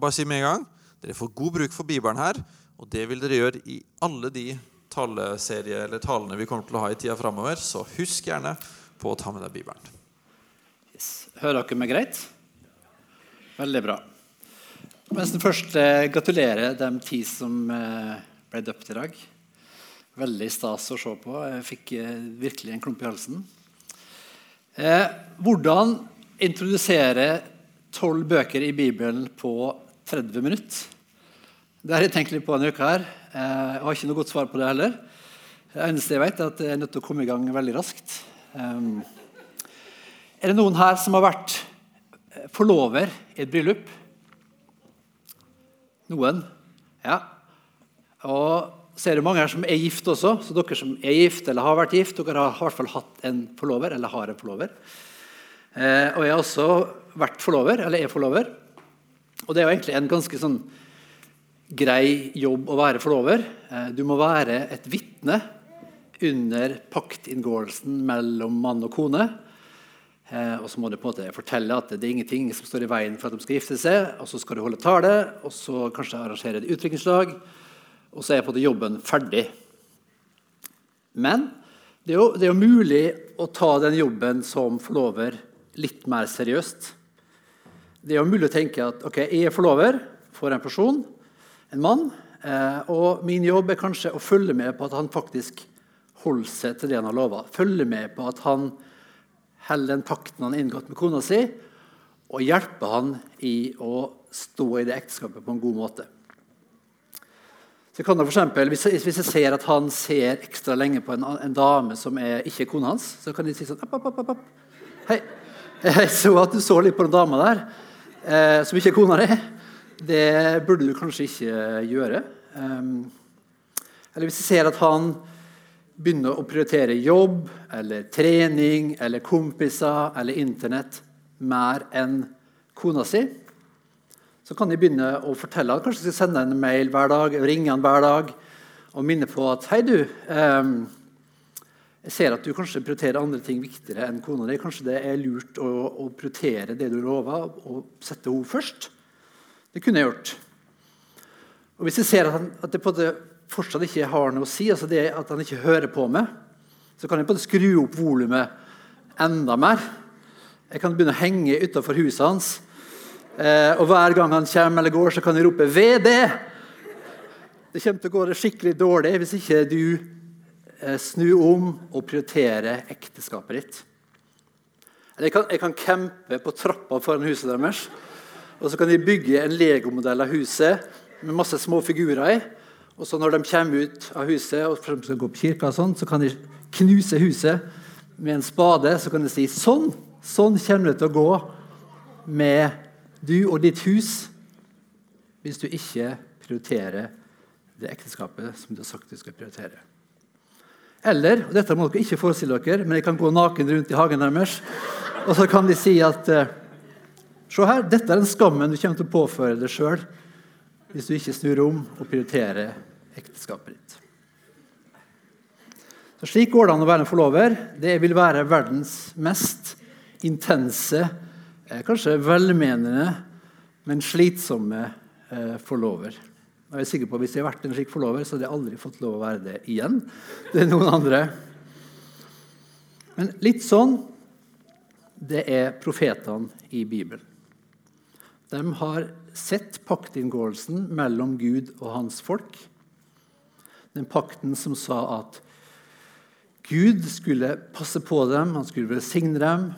kan bare si med en gang, Dere får god bruk for Bibelen her, og det vil dere gjøre i alle de taleserier eller talene vi kommer til å ha i tida framover. Så husk gjerne på å ta med deg Bibelen. Yes. Hører dere meg greit? Veldig bra. Mens den første gratulerer de ti som eh, ble døpt i dag. Veldig stas å se på. Jeg fikk eh, virkelig en klump i halsen. Eh, hvordan introdusere tolv bøker i Bibelen på 30 minutter. Det har jeg tenkt litt på en uke her. Eh, jeg har ikke noe godt svar på det heller. Det eneste jeg vet, er at jeg er nødt til å komme i gang veldig raskt. Um, er det noen her som har vært forlover i et bryllup? Noen? Ja. Og så er det mange her som er gift også. Så dere som er gift eller har vært gift, dere har i hvert fall hatt en forlover eller har en forlover. Eh, og jeg har også vært forlover, eller er forlover. Og det er jo egentlig en ganske sånn grei jobb å være forlover. Eh, du må være et vitne under paktinngåelsen mellom mann og kone. Eh, og så må du på en måte fortelle at det er ingenting som står i veien for at de skal gifte seg. Og så skal du holde tale, og så kanskje arrangere et utdrikningslag. Og så er på en måte jobben ferdig. Men det er, jo, det er jo mulig å ta den jobben som forlover litt mer seriøst. Det er jo mulig å tenke at ok, jeg er forlover for en person, en mann. Eh, og min jobb er kanskje å følge med på at han faktisk holder seg til det han har lova. Følge med på at han holder den pakten han har inngått med kona si, og hjelpe han i å stå i det ekteskapet på en god måte. Så kan det for eksempel, hvis, jeg, hvis jeg ser at han ser ekstra lenge på en, en dame som er ikke kona hans, så kan de si sånn opp, opp, opp, opp. Hei, jeg så at du så litt på den dama der eh, som ikke er kona di, det burde du kanskje ikke gjøre. Eller hvis du ser at han begynner å prioritere jobb eller trening eller kompiser eller Internett mer enn kona si, så kan de begynne å fortelle at kanskje skal sende en mail hver dag, ringe han hver dag og minne på at Hei, du. Jeg ser at du kanskje prioriterer andre ting viktigere enn kona di. Kanskje det er lurt å, å prioritere det du lover, og sette henne først. Det kunne jeg gjort. Og Hvis jeg ser at, han, at det det fortsatt ikke har noe å si, altså det at han ikke hører på meg, så kan jeg på det skru opp volumet enda mer. Jeg kan begynne å henge utafor huset hans. Eh, og hver gang han kommer eller går, så kan jeg rope 'VD'! Det kommer til å gå skikkelig dårlig hvis ikke du snu om og prioritere ekteskapet ditt. Jeg kan, jeg kan campe på trappa foran huset deres. Og så kan de bygge en legomodell av huset med masse små figurer i. Og så når de kommer ut av huset og skal gå på kirka, og sånn, så kan de knuse huset med en spade. Så kan de si sånn, sånn kommer det til å gå med du og ditt hus hvis du ikke prioriterer det ekteskapet som du har sagt du skal prioritere. Eller og dette må dere ikke forestille dere, men jeg kan gå naken rundt i hagen deres, og så kan de si at eh, Se her, dette er den skammen du kommer til å påføre deg sjøl hvis du ikke snur om og prioriterer ekteskapet ditt. Så Slik går det an å være en forlover. Det vil være verdens mest intense, eh, kanskje velmenende, men slitsomme eh, forlover. Jeg er sikker på at Hvis jeg har vært en slik forlover, så hadde jeg aldri fått lov å være det igjen. Det er noen andre. Men litt sånn det er profetene i Bibelen. De har sett paktinngåelsen mellom Gud og hans folk. Den pakten som sa at Gud skulle passe på dem, han skulle velsigne dem,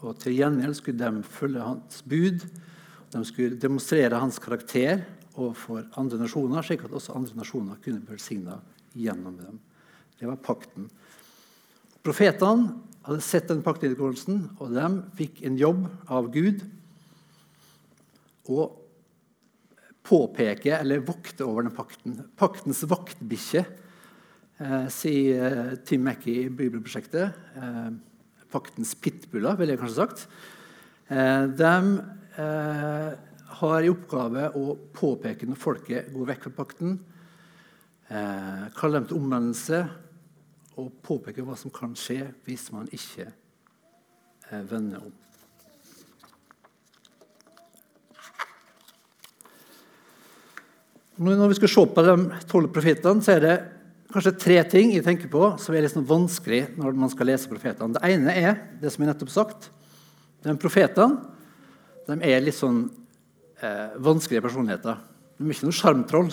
og til gjengjeld skulle de følge hans bud. De skulle demonstrere hans karakter overfor andre nasjoner, slik at også andre nasjoner kunne bli velsigna gjennom dem. Det var pakten. Profetene hadde sett den paktinngåelsen, og de fikk en jobb av Gud å påpeke eller vokte over den pakten. Paktens vaktbikkje, eh, sier eh, Tim Mackey i Bibelprosjektet. Eh, paktens pitbuller, ville jeg kanskje sagt. Eh, de eh, har i oppgave å påpeke når folket går vekk fra pakten, eh, kalle dem til omvendelse og påpeke hva som kan skje hvis man ikke eh, vender om. Når vi skal se på de tolv profetene, så er det kanskje tre ting jeg tenker på som er sånn vanskelig når man skal lese profetene. Det ene er det som jeg nettopp sagt. De profetene de er litt sånn eh, vanskelige personligheter. De er ikke noe sjarmtroll.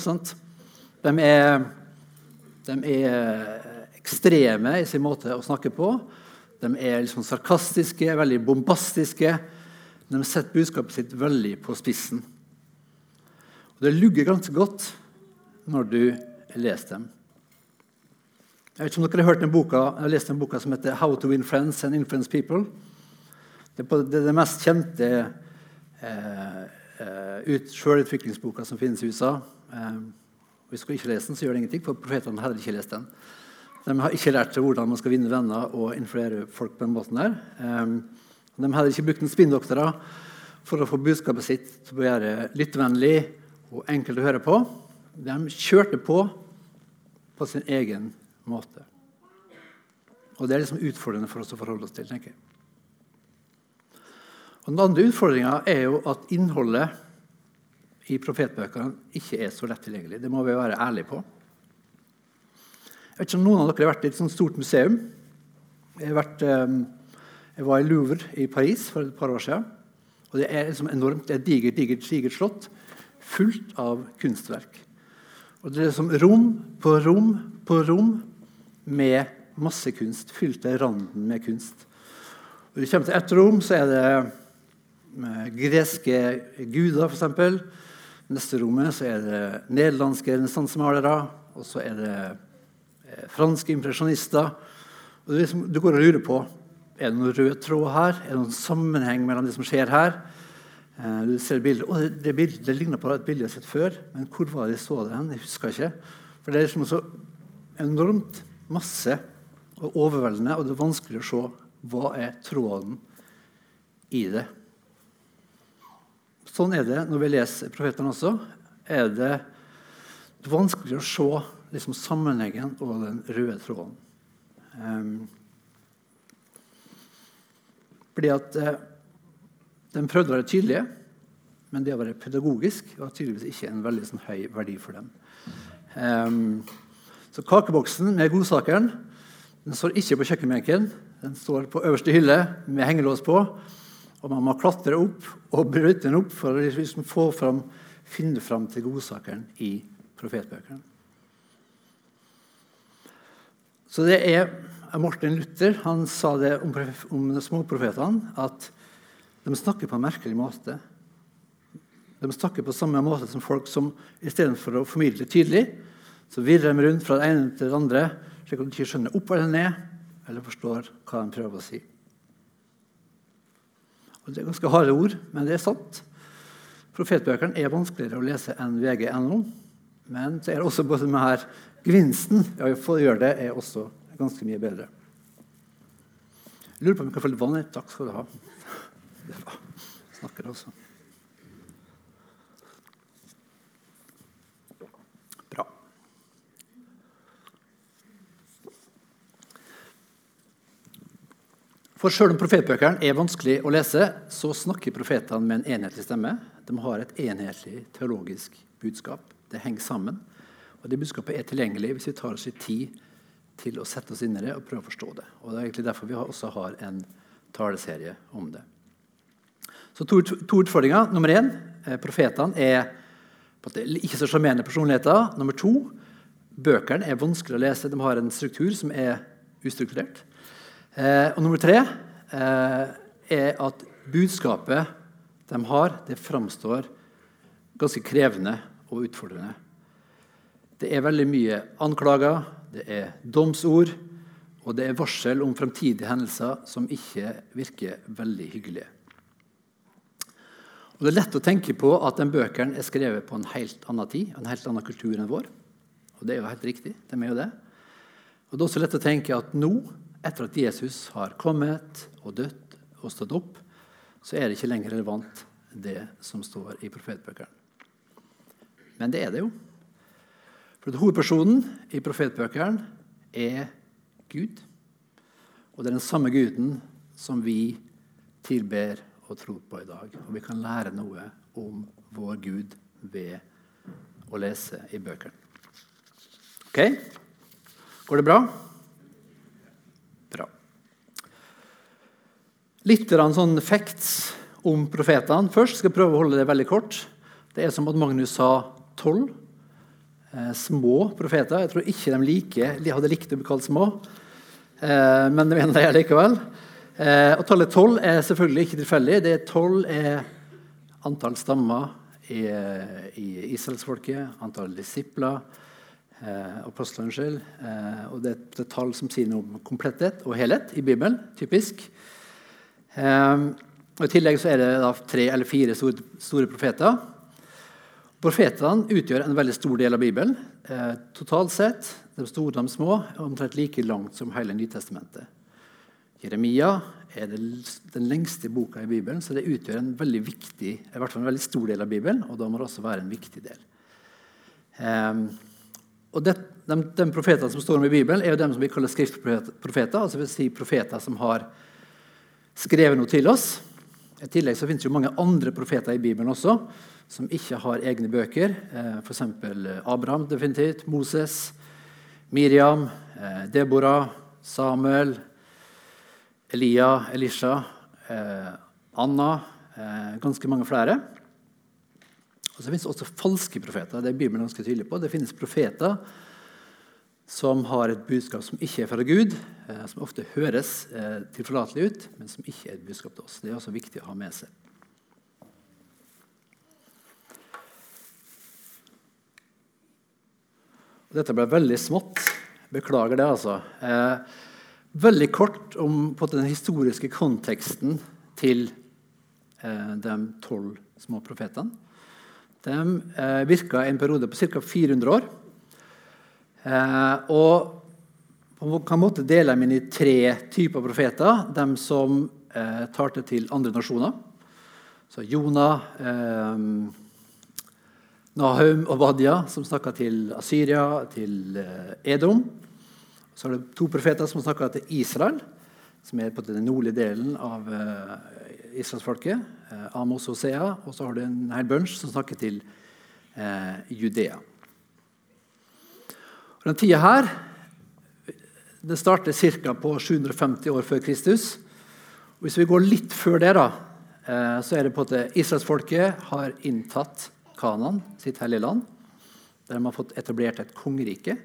De er, de er ekstreme i sin måte å snakke på. De er liksom sarkastiske, veldig bombastiske. De setter budskapet sitt veldig på spissen. Og Det lugger ganske godt når du leser dem. Jeg vet ikke om dere har hørt den boka, jeg lest en boka som heter 'How to win friends and influence people'. Det er det, mest kjente eh, eh, selvutviklingsboka som finnes i USA. Eh, hvis du ikke leser den, så gjør det ingenting, for profetene hadde ikke lest den. De har ikke lært seg hvordan man skal vinne venner og influere folk på den måten der. Eh, de heller ikke brukt en spinndoktorer for å få budskapet sitt til å være lyttevennlig og enkelt å høre på. De kjørte på på sin egen måte. Og Det er liksom utfordrende for oss å forholde oss til. tenker jeg. Og Den andre utfordringa er jo at innholdet i profetbøkene ikke er så lett tilgjengelig. Det må vi være ærlige på. Jeg vet ikke om Noen av dere har vært i et sånt stort museum. Jeg, vært, eh, jeg var i Louvre i Paris for et par år siden. Og Det er liksom enormt. Det er digert, digert, digert slott fullt av kunstverk. Og Det er som rom på rom på rom med masse kunst, fylt til randen med kunst. Og du kommer til ett rom, så er det eh, greske guder, f.eks. Neste rommet så er det nederlandske renessansemalere. Og så er det eh, franske impresjonister. Og det liksom, Du går og lurer på er det noen rød tråd her. Er det noen sammenheng mellom det som skjer her? Eh, du ser bildet, og det, bildet, det ligner på et bilde jeg har sett før, men hvor var det jeg så det hen? Jeg husker ikke. For det er liksom så enormt masse og overveldende, og det er vanskelig å se hva er tråden i det. Sånn er det når vi leser profetene også. Er det vanskelig å se liksom, sammenhengen og den røde tråden. Um, fordi at uh, de prøvde å være tydelige, men det å være pedagogisk var tydeligvis ikke en veldig sånn, høy verdi for dem. Um, så kakeboksen med godsakeren den står ikke på kjøkkenbenken. Den står på øverste hylle med hengelås på. Og man må klatre opp og bryte den opp for å liksom få fram, finne fram til godsakeren i profetbøkene. Så det er Martin Luther han sa det om, om småprofetene at de snakker på en merkelig måte. De snakker på samme måte som folk som istedenfor å formidle tydelig, så virrer de rundt fra det ene til det andre, slik at de ikke skjønner opp eller ned, eller forstår hva de prøver å si. Og Det er ganske harde ord, men det er sant. Profetbøkene er vanskeligere å lese enn VG.no. Men så er det også både med her gevinsten ja, for å gjøre det er også ganske mye bedre. Jeg lurer på om jeg kan få litt vann. Takk skal du ha. Det var snakker også. For Selv om profetbøkene er vanskelig å lese, så snakker profetene med en enhetlig stemme. De har et enhetlig teologisk budskap. Det henger sammen. Og det budskapet er tilgjengelig hvis vi tar oss tid til å sette oss inn i det og prøve å forstå det. Og Det er egentlig derfor vi også har en taleserie om det. Så to, to utfordringer. Nummer én eh, profetene er ikke så sjarmerende personligheter. Nummer to bøkene er vanskelig å lese. De har en struktur som er ustrukturert. Eh, og nummer tre eh, er at budskapet de har, det framstår ganske krevende og utfordrende. Det er veldig mye anklager, det er domsord, og det er varsel om fremtidige hendelser som ikke virker veldig hyggelige. Og Det er lett å tenke på at den bøkene er skrevet på en helt annen tid en helt annen kultur enn vår. Og det er jo helt riktig. det er jo det. Og Det er også lett å tenke at nå, etter at Jesus har kommet og dødd og stått opp, så er det ikke lenger relevant, det som står i profetbøkene. Men det er det jo. For Hovedpersonen i profetbøkene er Gud. Og det er den samme Guden som vi tilber og tror på i dag. Og vi kan lære noe om vår Gud ved å lese i bøkene. Ok? Går det bra? Litt sånn facts om profetene først. Skal jeg prøve å holde det veldig kort. Det er som at Magnus sa tolv eh, små profeter. Jeg tror ikke de like, de hadde likt å bli kalt små, eh, men det mener de likevel. Eh, og Tallet tolv er selvfølgelig ikke tilfeldig. Det Tolv er antall stammer i, i israelsfolket, antall disipler eh, apostlene selv. Eh, og det er et tall som sier noe om kompletthet og helhet i Bibelen. typisk. Eh, og I tillegg så er det da tre eller fire store, store profeter. Profetene utgjør en veldig stor del av Bibelen. Eh, totalt sett, de store og de små, omtrent like langt som hele Nytestamentet. Jeremia er den lengste boka i Bibelen, så det utgjør en veldig viktig, i hvert fall en veldig stor del av Bibelen. og da må det også være en viktig del. Um, og det, de, de, profetene som står om i Bibelen, er jo dem som vi kaller skriftprofeter. altså vil si profeter som har skrevet noe til oss. I tillegg så finnes det jo mange andre profeter i Bibelen også, som ikke har egne bøker. Eh, F.eks. Abraham, definitivt, Moses, Miriam, eh, Deborah, Samuel, Elia, Elisha, eh, Anna eh, Ganske mange flere. Og så finnes det også falske profeter. Det er Bibelen ganske tydelig på. Det finnes profeter som har et budskap som ikke er fra Gud, eh, som ofte høres eh, tilforlatelig ut, men som ikke er et budskap til oss. Det er også viktig å ha med seg. Dette ble veldig smått. Beklager det, altså. Eh, veldig kort om den historiske konteksten til de tolv små profetene. De eh, virka en periode på ca. 400 år. Eh, og på en måte deler dem inn i tre typer profeter. De som eh, talte til andre nasjoner. Så Jonah, eh, Nahum og Badia, som snakka til Asyria, til eh, Edom. Så er det to profeter som snakka til Israel, som er på den nordlige delen av eh, israelsfolket. Eh, Amos og Hosea. Og så har du en hel bunch som snakker til eh, Judea. Og den tida her det starter ca. på 750 år før Kristus. Og hvis vi går litt før det, da, eh, så er det på at israelsfolket har inntatt Kanan, sitt hellige land. Der de har fått etablert et kongerike.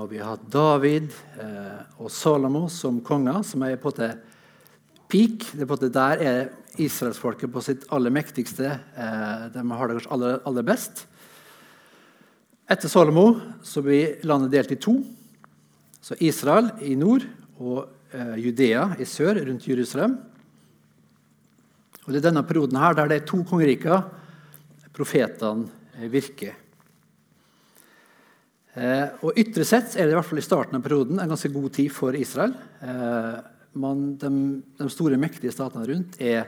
Og vi har hatt David eh, og Salomo som konger, som er på en peak. Det er på der er israelsfolket på sitt aller mektigste. Eh, de har det kanskje aller, aller, best. Etter Salomo så blir landet delt i to. Så Israel i nord og eh, Judea i sør, rundt Jerusalem. Og Det er denne perioden her der det er to kongeriker profetene eh, virker. Eh, og Ytre sett er det i hvert fall i starten av perioden en ganske god tid for Israel. Eh, man, de, de, store, mektige statene rundt er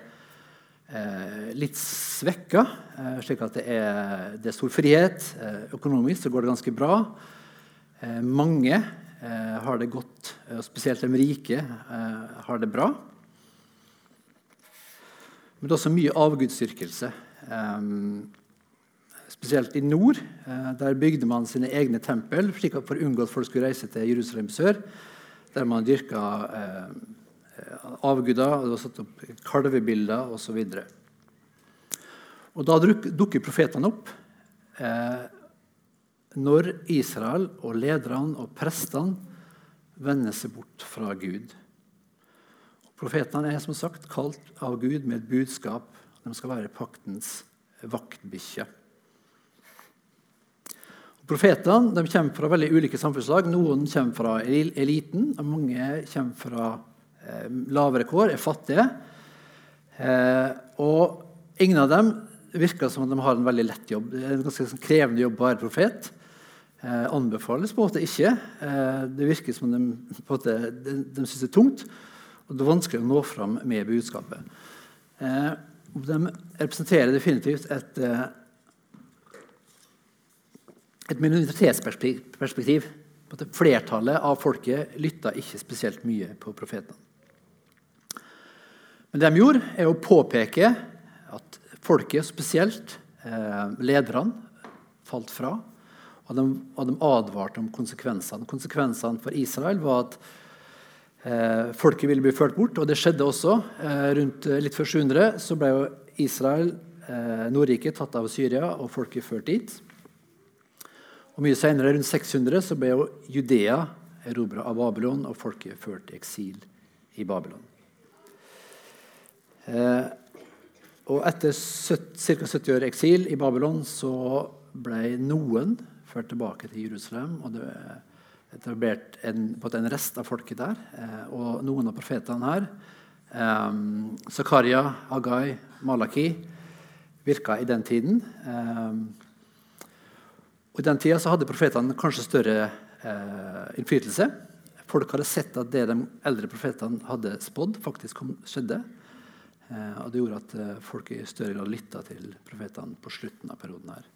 eh, litt svekka. Eh, slik at det er, det er stor frihet. Eh, økonomisk så går det ganske bra. Eh, mange eh, har det godt, og spesielt de rike har det bra. Men det er også mye avgudsdyrkelse. spesielt i nord. der bygde man sine egne tempel slik at for å unngå at folk skulle reise til Jerusalem sør der man dyrka eh, avguder, og det var satt opp kalvebilder osv. Da dukker profetene opp eh, når Israel og lederne og prestene vender seg bort fra Gud. Profetene er som sagt kalt av Gud med et budskap. De skal være paktens vaktbikkje. Profetene kommer fra veldig ulike samfunnslag. Noen kommer fra eliten, og mange kommer fra eh, lavere kår, er fattige. Eh, og ingen av dem virker som at de har en veldig lett jobb. En ganske sånn krevende jobb å være profet. Eh, anbefales på en måte ikke. Eh, det virker som de, måte, de, de syns det er tungt, og det er vanskelig å nå fram med budskapet. Eh, de representerer definitivt et eh, et minoritetsperspektiv. Flertallet av folket lytta ikke spesielt mye på profetene. Men det de gjorde, er å påpeke at folket, spesielt eh, lederne, falt fra. Og de, og de advarte om konsekvensene. Konsekvensene for Israel var at eh, folket ville bli ført bort, og det skjedde også. Eh, rundt eh, litt før 700 så ble jo Israel, eh, Nordriket, tatt av Syria, og folket ført dit. Og Mye senere, rundt 600, så ble jo Judea erobra av Babylon, og folket ført i eksil i Babylon. Eh, og etter ca. 70 år eksil i Babylon så ble noen ført tilbake til Jerusalem. og det etablert en, en rest av folket der. Eh, og noen av profetene her, eh, Zakaria, Agai, Malaki, virka i den tiden. Eh, og I den tida så hadde profetene kanskje større eh, innflytelse. Folk hadde sett at det de eldre profetene hadde spådd, faktisk kom, skjedde. Eh, og det gjorde at eh, folk i større grad lytta til profetene på slutten av perioden. her.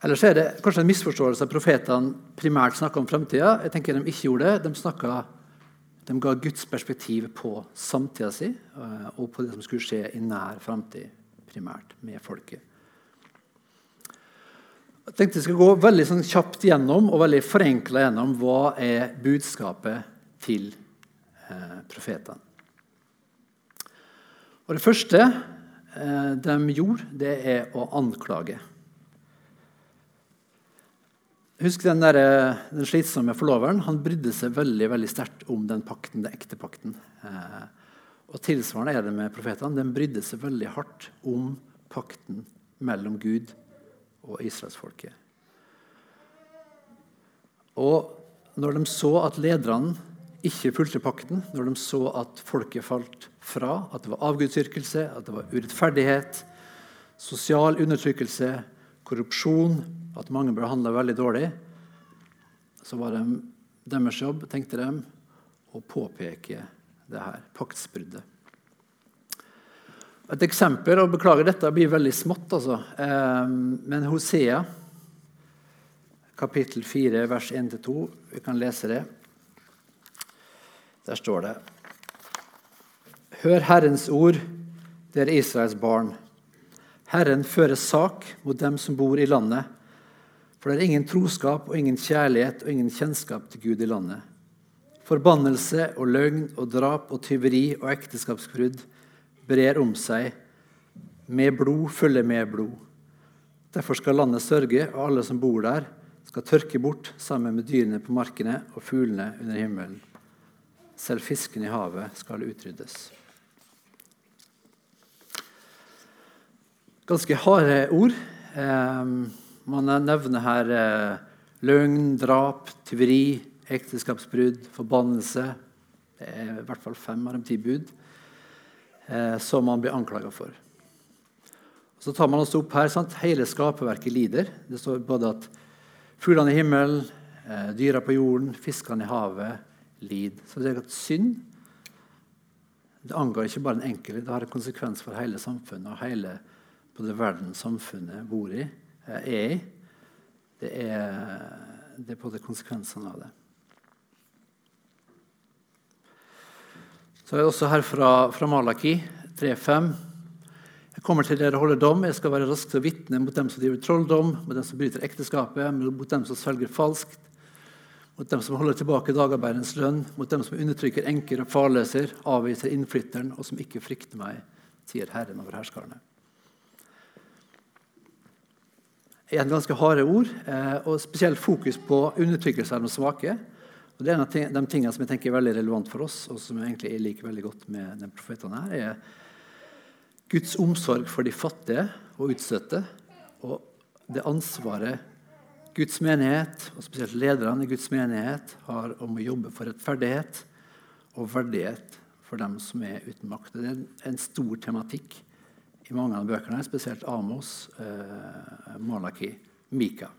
Ellers er det kanskje en misforståelse at profetene primært snakka om framtida. Jeg tenker de ikke gjorde det. De, snakket, de ga Guds perspektiv på samtida si eh, og på det som skulle skje i nær framtid, primært med folket. Jeg tenkte jeg skal gå veldig sånn kjapt gjennom og veldig forenkla gjennom hva er budskapet til eh, profetene. Og Det første eh, de gjorde, det er å anklage. Husk den, der, den slitsomme forloveren. Han brydde seg veldig veldig sterkt om den pakten, den ekte pakten. Eh, og Tilsvarende er det med profetene. De brydde seg veldig hardt om pakten mellom Gud og israelsfolket. Og når de så at lederne ikke fulgte pakten, når de så at folket falt fra, at det var avgudsdyrkelse, at det var urettferdighet, sosial undertrykkelse, korrupsjon at mange ble handla veldig dårlig, så var det deres jobb, tenkte de, å påpeke det her paktsbruddet. Et eksempel, og beklager dette blir veldig smått, altså. men Hosea, kapittel 4, vers 1-2, vi kan lese det. Der står det Hør Herrens ord, dere Israels barn. Herren fører sak mot dem som bor i landet. For det er ingen troskap og ingen kjærlighet og ingen kjennskap til Gud i landet. Forbannelse og løgn og drap og tyveri og ekteskapsbrudd brer om seg. Med blod følger med blod. Derfor skal landet sørge, og alle som bor der, skal tørke bort sammen med dyrene på markene og fuglene under himmelen. Selv fisken i havet skal utryddes. Ganske harde ord. Eh, man nevner her eh, løgn, drap, tyveri, ekteskapsbrudd, forbannelse. Det er i hvert fall fem av de ti bud eh, som man blir anklaga for. Så tar man også opp her sant? Hele skaperverket lider. Det står både at fuglene i himmelen, eh, dyra på jorden, fiskene i havet lider. Så det er at synd det angår ikke bare den enkelte, det har en konsekvens for hele samfunnet og hele både verden samfunnet bor i er i. Det er, det er både konsekvensene av det. Så er det også her fra, fra Malaki 3.5. Jeg kommer til dere og holder dom. Jeg skal være rask til å vitne mot dem som driver trolldom, mot dem som bryter ekteskapet, mot dem som svelger falskt, mot dem som holder tilbake dagarbeiderens lønn, mot dem som undertrykker enker og farløser, avviser innflytteren, og som ikke frykter meg, sier Herren over herskarene Igjen en ganske harde ord, eh, og spesielt fokus på undertrykkelse av de svake. Og det er en av de tingene som jeg tenker er veldig relevant for oss, og som jeg egentlig liker veldig godt med den profetene her, er Guds omsorg for de fattige og utstøtte, og det ansvaret Guds menighet, og spesielt lederne i Guds menighet, har om å jobbe for rettferdighet og verdighet for dem som er uten makt. Det er en stor tematikk i mange av bøkene, spesielt Amos, eh, Malaki, Mika.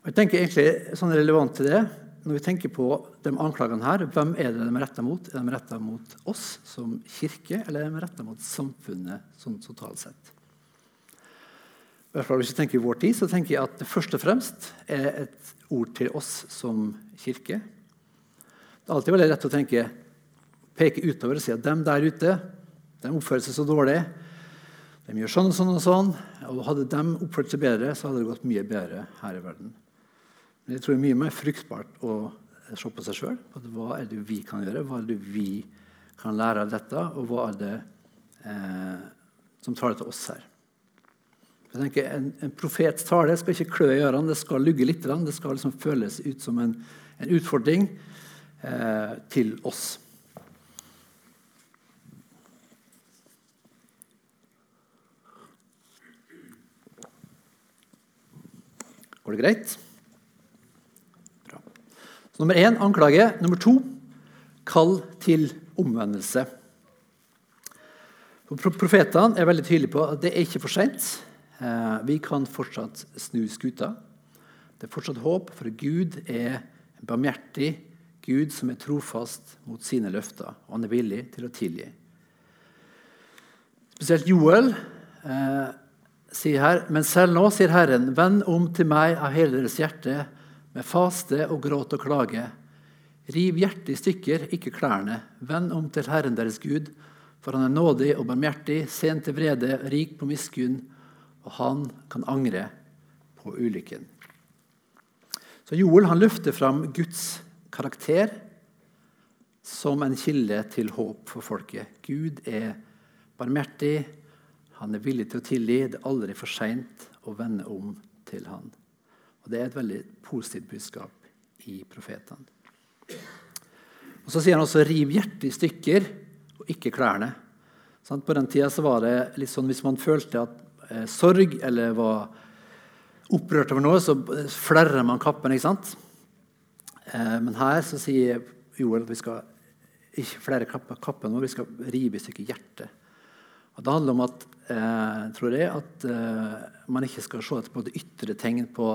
Og jeg tenker egentlig sånn relevant til det, Når vi tenker på de anklagene her, hvem er det de er retta mot? Er de retta mot oss som kirke, eller er de retta mot samfunnet sånn totalt sett? Hvert fall Hvis jeg tenker i vår tid, så tenker jeg at det først og fremst er et ord til oss som kirke. Det er alltid veldig lett å tenke peke utover og si at dem der ute de oppfører seg så dårlig. De gjør sånn og sånn og sånn. Og hadde de oppført seg bedre, så hadde det gått mye bedre her i verden. Men jeg tror det er mye mer fruktbart å se på seg sjøl. Hva er det vi kan gjøre? Hva er det vi kan lære av dette? Og hva er det eh, som tar det til oss her? Jeg tenker, En, en profets tale skal ikke klø i ørene, det skal lugge litt. Det skal liksom føles ut som en, en utfordring eh, til oss. Går det greit? Bra. Så nummer én anklage. Nummer to kall til omvendelse. Profetene er veldig tydelige på at det er ikke for seint. Eh, vi kan fortsatt snu skuta. Det er fortsatt håp, for Gud er en barmhjertig Gud som er trofast mot sine løfter, og han er villig til å tilgi. Spesielt Joel eh, sier her, men selv nå, sier Herren, vend om til meg av hele deres hjerte, med faste og gråt og klage. Riv hjertet i stykker, ikke klærne. Vend om til Herren deres Gud, for han er nådig og barmhjertig, sent til vrede, rik på miskunn og han kan angre på ulykken. Så Joel han løfter fram Guds karakter som en kilde til håp for folket. Gud er barmhjertig, han er villig til å tilgi. Det er aldri for seint å vende om til han. Og Det er et veldig positivt budskap i profetene. Og Så sier han også 'riv hjertet i stykker, og ikke klærne'. På den tida var det litt sånn hvis man følte at eh, sorg eller var opprørt over noe, så flerrer man kappen. ikke sant? Eh, men her så sier Joel at vi skal ikke flere kappen, vi skal rive i stykker hjertet. Og det handler om at, eh, tror jeg, at eh, man ikke skal se etter det ytre tegn på,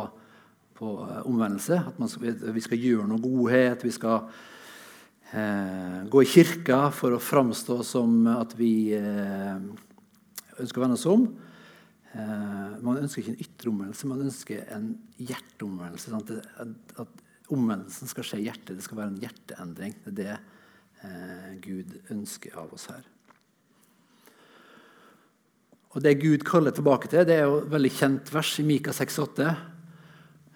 på eh, omvendelse. At skal, vi skal gjøre noe godhet. Vi skal eh, gå i kirka for å framstå som at vi ønsker å vende oss om. Eh, man ønsker ikke en ytre omvendelse, man ønsker en hjerteomvendelse. Sånn at, omvendelsen skal skje i hjertet. Det skal være en hjerteendring. Det er det eh, Gud ønsker av oss her. Og Det Gud kaller tilbake til, det er jo et veldig kjent vers i Mika 6,8.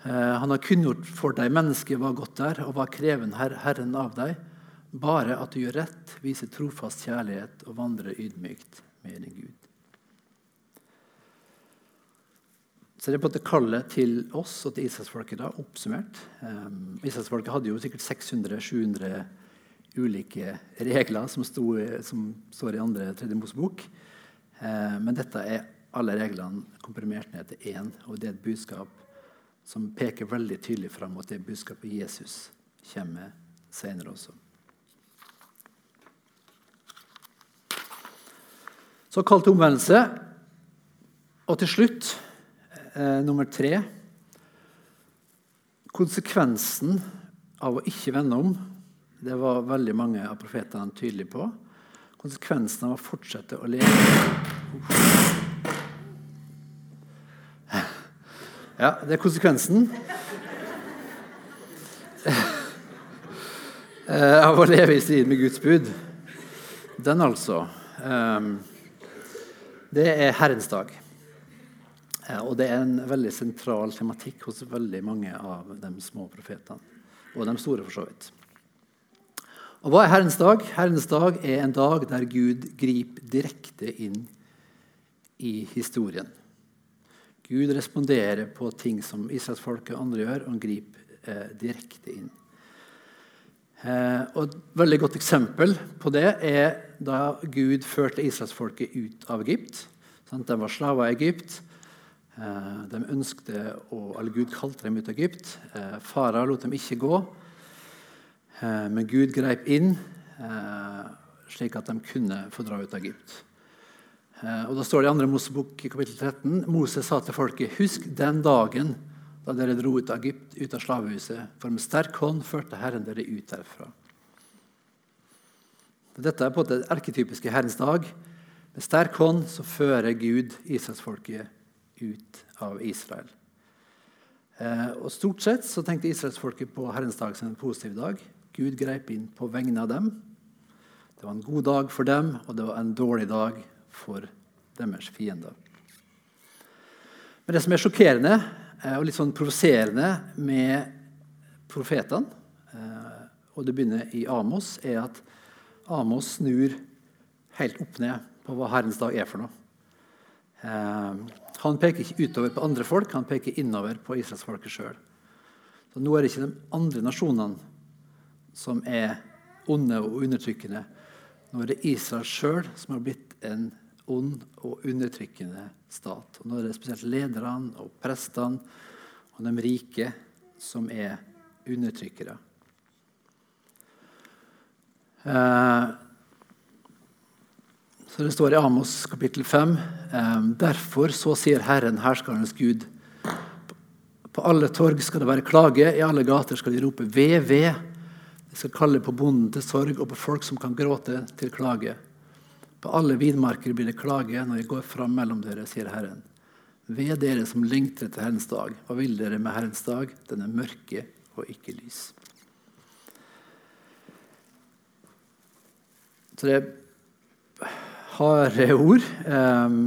Eh, han har kunngjort for deg mennesket hva godt der, og hva krever Herren av deg? Bare at du gjør rett, viser trofast kjærlighet og vandrer ydmykt med din Gud. Så det er på en måte kallet til oss og til israelsfolket da, oppsummert. Um, israelsfolket hadde jo sikkert 600-700 ulike regler som, sto, som, står i andre tredje Mosebok. Uh, men dette er alle reglene komprimert ned til én, og det er et budskap som peker veldig tydelig fram mot det budskapet Jesus kommer med senere også. Så kall til omvendelse. Og til slutt eh, nummer tre Konsekvensen av å ikke vende om det var veldig mange av profetene tydelige på. Konsekvensen av å fortsette å leve Ja, det er konsekvensen. Eh, av å leve i strid med Guds bud. Den, altså. Eh, det er Herrens dag. Eh, og det er en veldig sentral tematikk hos veldig mange av de små profetene. Og de store, for så vidt. Og Hva er Herrens dag? Herrens dag er en dag der Gud griper direkte inn i historien. Gud responderer på ting som israelsfolket og andre gjør, og han griper eh, direkte inn. Eh, og Et veldig godt eksempel på det er da Gud førte israelsfolket ut av Egypt. Sant? De var slaver i Egypt. Eh, de ønskte, og alle Gud kalte dem ut av Egypt. Eh, Farah lot dem ikke gå. Eh, men Gud greip inn slik at de kunne få dra ut av Egypt. Og Da står det i 2. Mosebok kapittel 13 Moses sa til folket Husk den dagen da dere dro ut av Egypt, ut av slavehuset, for med sterk hånd førte Herren dere ut derfra. Dette er på den erketypiske Herrens dag. Med sterk hånd så fører Gud Israelsfolket ut av Israel. Eh, og Stort sett så tenkte israelsfolket på Herrens dag som en positiv dag. Gud greip inn på vegne av dem. Det var en god dag for dem, og det var en dårlig dag for deres fiender. Men det som er sjokkerende eh, og litt sånn provoserende med profetene, eh, og det begynner i Amos, er at Amos snur helt opp ned på hva Herrens dag er for noe. Eh, han peker ikke utover på andre folk, han peker innover på israelsfolket sjøl. Nå er det ikke de andre nasjonene som er onde og undertrykkende. Nå er det Israel sjøl som har blitt en ond og undertrykkende stat. Og nå er det spesielt lederne og prestene og de rike som er undertrykkere. Eh, så Det står i Amos kapittel 5.: eh, Derfor så sier Herren, herskernes Gud, på alle torg skal det være klage, i alle gater skal de rope ved, ved. De skal kalle på bonden til sorg og på folk som kan gråte, til klage. På alle vidmarker blir det klage når jeg går fram mellom dere, sier Herren. Ved dere som lengter etter Herrens dag. Hva vil dere med Herrens dag? Den er mørke og ikke lys. Så det er harde ord. Um,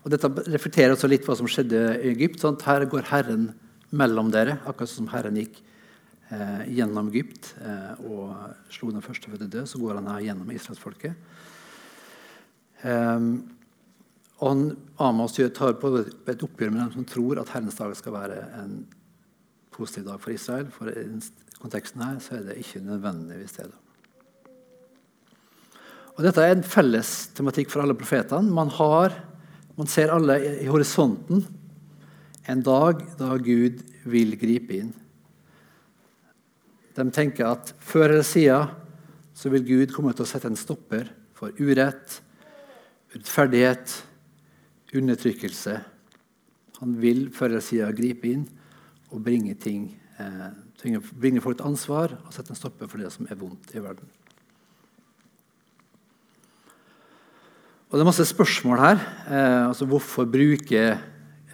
og dette reflekterer også litt hva som skjedde i Egypt. Sant? Her går Herren mellom dere, akkurat som Herren gikk eh, gjennom Egypt eh, og slo den førstefødte død. Så går han her gjennom israelsfolket. Um, og Amos tar på et oppgjør med dem som tror at Herrens dag skal være en positiv dag for Israel. For i konteksten her så er det ikke nødvendigvis det. Og Dette er en felles tematikk for alle profetene. Man, man ser alle i horisonten en dag da Gud vil gripe inn. De tenker at før eller siden vil Gud komme til å sette en stopper for urett, rettferdighet, undertrykkelse. Han vil før eller siden gripe inn og bringe ting eh, bringe folk til ansvar og sette en stopper for det som er vondt i verden. Og Det er masse spørsmål her. Eh, altså Hvorfor bruker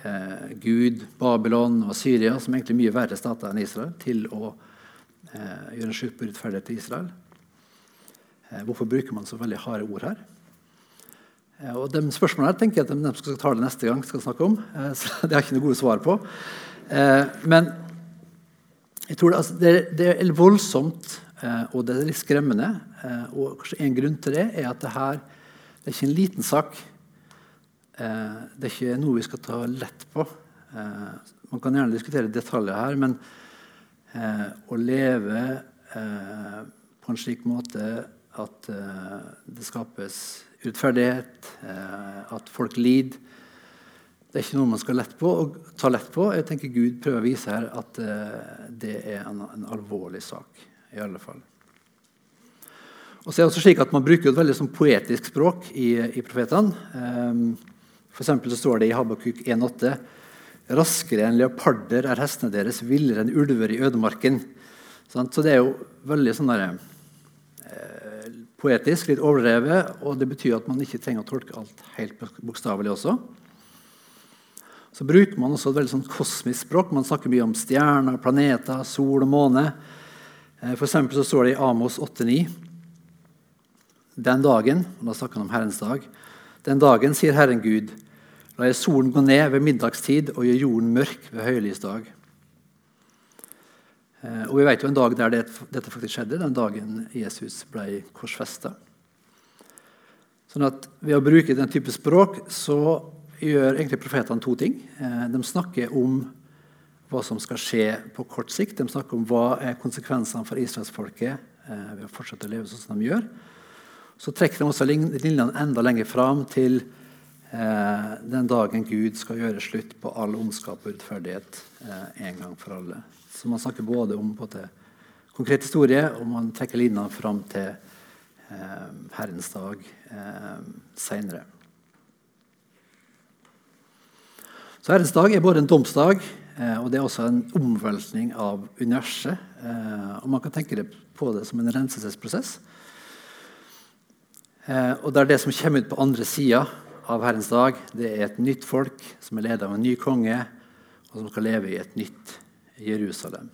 eh, Gud Babylon og Syria, som egentlig er mye verre stater enn Israel, til å eh, gjøre en slutt på til Israel? Eh, hvorfor bruker man så veldig harde ord her? Eh, og de spørsmålene her tenker jeg at de skal ta det neste gang. skal snakke om, eh, så Det har jeg ikke noe gode svar på. Men jeg tror det, altså, det, det er voldsomt, og det er litt skremmende. Og kanskje En grunn til det er at det her det er ikke en liten sak. Det er ikke noe vi skal ta lett på. Man kan gjerne diskutere detaljer her, men å leve på en slik måte at det skapes urettferdighet, eh, at folk lider. Det er ikke noe man skal lett på, ta lett på. Jeg tenker Gud prøver å vise her at eh, det er en, en alvorlig sak. i alle fall. Og så er det også slik at Man bruker et veldig sånn poetisk språk i, i profetene. Um, for så står det i Habakuk 1,8.: Raskere enn leoparder er hestene deres, villere enn ulver i ødemarken. Så det er jo veldig sånn der, poetisk, litt overdrevet, og det betyr at man ikke trenger å tolke alt helt bokstavelig også. Så bruker man også et veldig sånn kosmisk språk. Man snakker mye om stjerner, planeter, sol og måne. Eh, for så står det i Amos 8,9.: Den dagen og da snakker han om Herrens dag, den dagen, sier Herren Gud, la jeg solen gå ned ved middagstid og gjøre jorden mørk ved høylys dag. og Vi vet jo en dag der det, dette faktisk skjedde, den dagen Jesus ble korsfesta. Sånn at ved å bruke den type språk så gjør egentlig profetene to ting. Eh, de snakker om hva som skal skje på kort sikt. De snakker om hva er konsekvensene for israelsfolket eh, ved å fortsette å leve sånn som de gjør. Så trekker de også linjene enda lenger fram til den dagen Gud skal gjøre slutt på all ondskap og urettferdighet en gang for alle. Så man snakker både om både konkret historie, og man trekker linjene fram til eh, Herrens dag eh, seinere. Så Herrens dag er både en domsdag eh, og det er også en omveltning av universet. Eh, og Man kan tenke på det som en renselsesprosess. Eh, og det er det som kommer ut på andre sida av Herrens dag, det er et nytt folk som er ledet av en ny konge, og som skal leve i et nytt Jerusalem.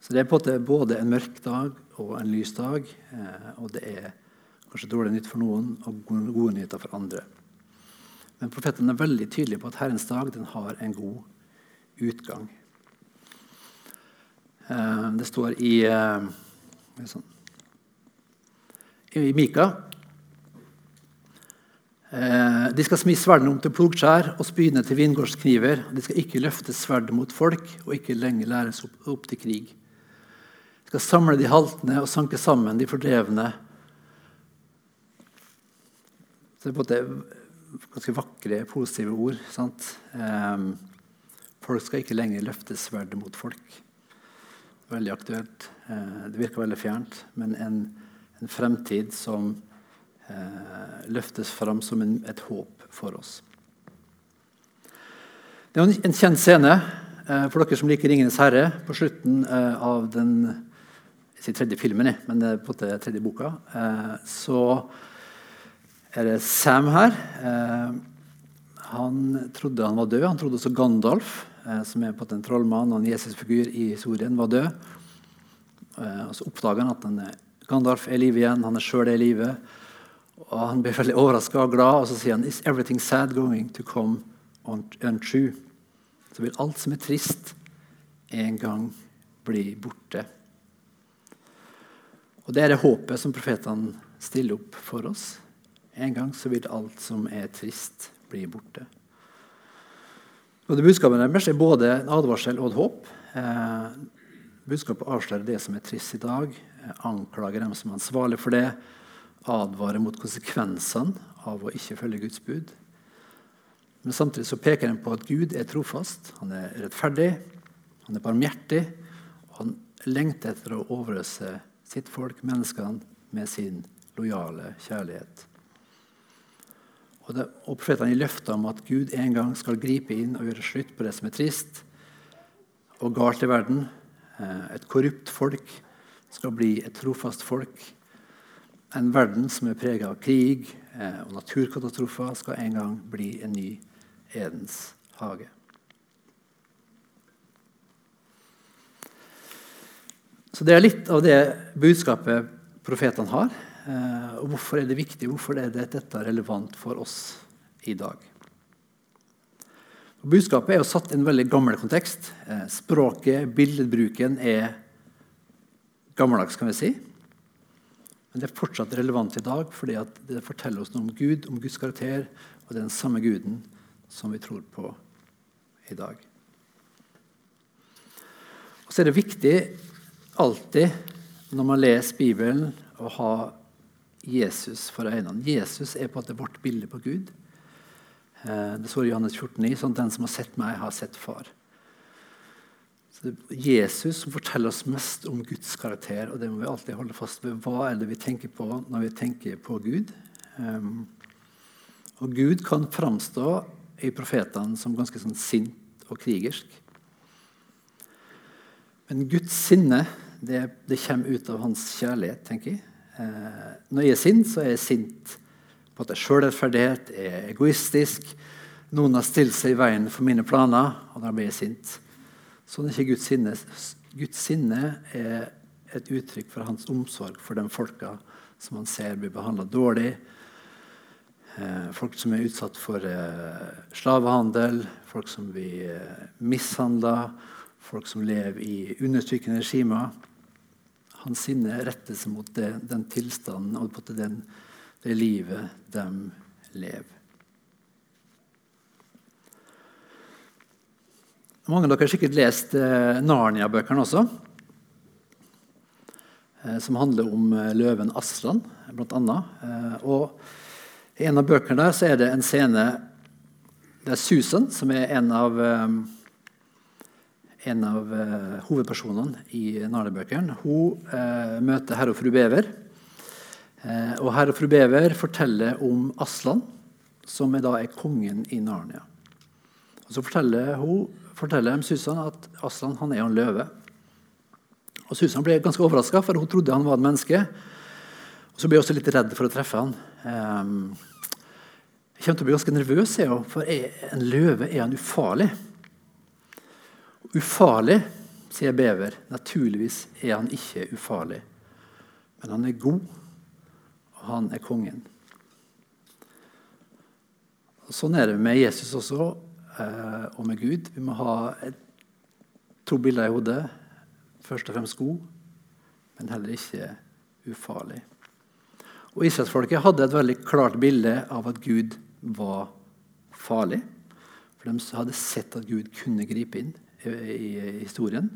Så det er både en mørk dag og en lys dag. Eh, og det er kanskje dårlig nytt for noen og gode nyheter for andre. Men profeten er veldig tydelig på at Herrens dag den har en god utgang. Eh, det står i, sånn, i Mika Eh, de skal smi sverdene om til plogskjær og spydene til vingårdskniver. De skal ikke løfte sverd mot folk og ikke lenger læres opp, opp, til krig. De skal samle de haltende og sanke sammen de fordrevne. Så det er ganske vakre, positive ord. Sant? folk skal ikke lenger løfte sverdet mot folk. Veldig aktuelt. Eh, det virker veldig fjernt, men en, en fremtid som Eh, løftes fram som en, et håp for oss. Det er en kjent scene eh, for dere som liker 'Ringenes herre'. På slutten eh, av den ikke tredje filmen, men på den tredje boka, så er det Sam her. Han trodde han var død. Han trodde også Gandalf, som er på en trollmann og en Jesus-figur i historien, var død. Og Så oppdager han at Gandalf er i live igjen. Han er sjøl i live. Og Han blir veldig overraska og glad, og så sier han Is everything sad going to come untrue? Så vil alt som er trist, en gang bli borte. Og Det er det håpet som profetene stiller opp for oss. En gang så vil alt som er trist, bli borte. Og det Budskapet deres er både en advarsel og et håp. Eh, budskapet avslører det som er trist i dag, anklager dem som er ansvarlig for det, advarer mot konsekvensene av å ikke følge Guds bud. Men samtidig så peker han på at Gud er trofast, han er rettferdig, han er barmhjertig. Og han lengter etter å overøse sitt folk, menneskene, med sin lojale kjærlighet. Og, det, og Profetene gir løfter om at Gud en gang skal gripe inn og gjøre slutt på det som er trist og galt i verden. Eh, et korrupt folk skal bli et trofast folk en verden som er prega av krig eh, og naturkatastrofer, skal en gang bli en ny Edens hage. Så Det er litt av det budskapet profetene har. Eh, og Hvorfor er det viktig? Hvorfor er dette relevant for oss i dag? Og budskapet er jo satt i en veldig gammel kontekst. Eh, språket, billedbruken, er gammeldags, kan vi si. Men det er fortsatt relevant i dag fordi det forteller oss noe om Gud, om Guds karakter, og det er den samme Guden som vi tror på i dag. Og så er det viktig alltid når man leser Bibelen, å ha Jesus for øynene. Jesus er på en måte vårt bilde på Gud. Eh, det står i Johannes 14,9 sånn den som har sett meg, har sett far. Så det er Jesus som forteller oss mest om Guds karakter, og det må vi alltid holde fast ved. Hva er det vi tenker på når vi tenker på Gud? Um, og Gud kan framstå i profetene som ganske sånn sint og krigersk. Men Guds sinne det, det, kommer ut av hans kjærlighet, tenker jeg. Eh, når jeg er sint, så er jeg sint på at jeg sjølrettferdighet er egoistisk. Noen har stilt seg i veien for mine planer, og da blir jeg sint. Sånn er ikke Guds sinne. Guds sinne er et uttrykk for hans omsorg for de folka som han ser blir behandla dårlig. Eh, folk som er utsatt for eh, slavehandel, folk som blir eh, mishandla, folk som lever i undertrykkende regimer. Hans sinne retter seg mot det, den tilstanden og mot det livet de lever. Mange av dere har sikkert lest eh, Narnia-bøkene også. Eh, som handler om eh, løven Aslan, bl.a. Og I en av bøkene der så er det en scene der Susan, som er en av, en av hovedpersonene i Narnia-bøkene, hun møter herr og fru Bever. og herr og fru Bever forteller om Aslan, som er da er kongen i Narnia. Og så forteller hun forteller dem Susan at Aslan han er en løve. Og Susan ble ganske overraska, for hun trodde han var et menneske. Og Så ble hun også litt redd for å treffe han. Jeg kommer til å bli ganske nervøs, jeg, for er en løve er han ufarlig. Ufarlig sier Bever. Naturligvis er han ikke ufarlig. Men han er god, og han er kongen. Og sånn er det med Jesus også, og med Gud. Vi må ha et, to bilder i hodet. Først og fremst god, men heller ikke ufarlig. Og Israelsfolket hadde et veldig klart bilde av at Gud var farlig. For de hadde sett at Gud kunne gripe inn i, historien.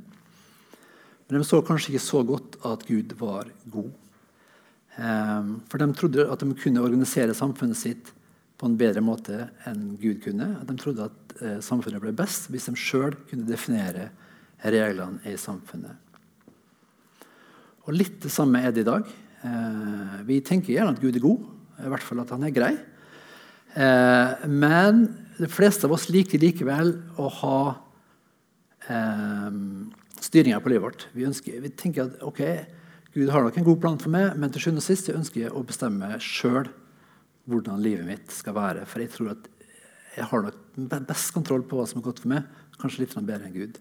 Men de så kanskje ikke så godt at Gud var god. Um, for de trodde at de kunne organisere samfunnet sitt på en bedre måte enn Gud kunne. At de trodde at eh, samfunnet ble best hvis de sjøl kunne definere reglene i samfunnet. Og Litt det samme er det i dag. Eh, vi tenker gjerne at Gud er god, i hvert fall at han er grei. Eh, men de fleste av oss liker likevel å ha styringa på livet vårt. Vi, ønsker, vi tenker at ok, Gud har nok en god plan for meg, men til sjuende og sist ønsker jeg å bestemme sjøl hvordan livet mitt skal være. For jeg tror at jeg har nok best kontroll på hva som er godt for meg. Kanskje litt bedre enn Gud.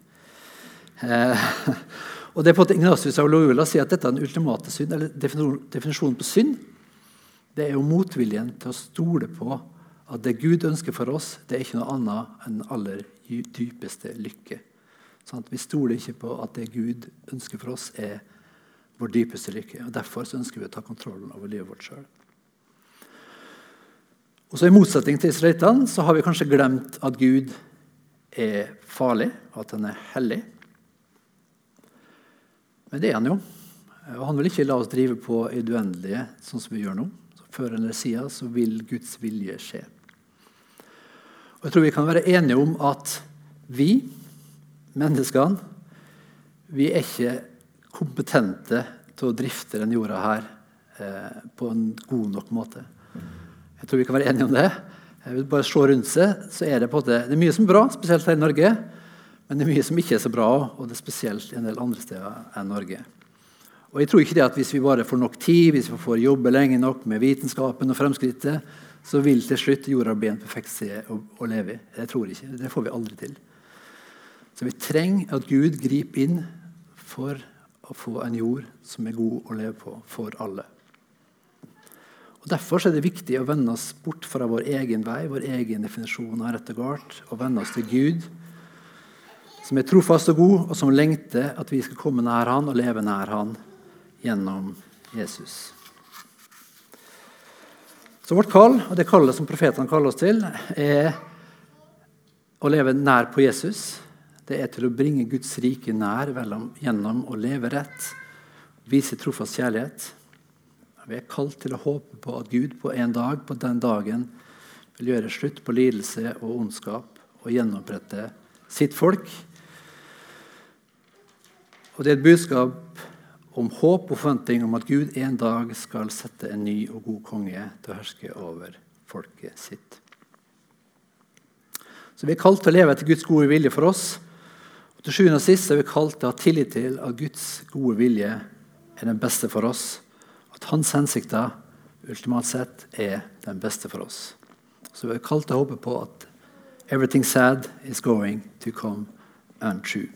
Eh, og det er på at Ignatius av Loyola sier at dette er den ultimate synd, eller definisjonen på synd. Det er jo motviljen til å stole på at det Gud ønsker for oss, det er ikke noe annet enn den aller dypeste lykke. Sånn vi stoler ikke på at det Gud ønsker for oss, er vår dypeste lykke. og Derfor ønsker vi å ta kontrollen over livet vårt sjøl. I motsetning til israelittene så har vi kanskje glemt at Gud er farlig, at han er hellig. Men det er han jo. Og han vil ikke la oss drive på i det uendelige, sånn som vi gjør nå. Så før eller siden så vil Guds vilje skje. Og jeg tror vi kan være enige om at vi, menneskene, vi er ikke kompetente til å drifte denne jorda her eh, på en god nok måte. Jeg tror vi kan være enige om det. Jeg vil bare se rundt seg, så er Det på det, det er mye som er bra, spesielt her i Norge. Men det er mye som ikke er så bra, og det er spesielt en del andre steder enn Norge. Og jeg tror ikke det at Hvis vi bare får nok tid, hvis vi får jobbe lenge nok med vitenskapen og fremskrittet, så vil til slutt jorda bli en perfekt sted å, å leve i. Det tror jeg ikke. Det får vi aldri til. Så vi trenger at Gud griper inn for å få en jord som er god å leve på for alle. Og Derfor er det viktig å vende oss bort fra vår egen vei, vår egen definisjon av rett og galt, og vende oss til Gud, som er trofast og god, og som lengter at vi skal komme nær Han og leve nær Han gjennom Jesus. Så vårt kall, og det kallet som profetene kaller oss til, er å leve nær på Jesus det er til å bringe Guds rike nær gjennom å leve rett, vise trofast kjærlighet. Vi er kalt til å håpe på at Gud på en dag, på den dagen, vil gjøre slutt på lidelse og ondskap og gjenopprette sitt folk. Og Det er et budskap om håp og forventning om at Gud en dag skal sette en ny og god konge til å herske over folket sitt. Så Vi er kalt til å leve etter Guds gode vilje for oss. Og Til sjuende og sist er vi kalt til å ha tillit til at Guds gode vilje er den beste for oss. Hans hensikter ultimalt sett er den beste for oss. Så vi er kalt til å håpe på at everything sad is going to come untrue.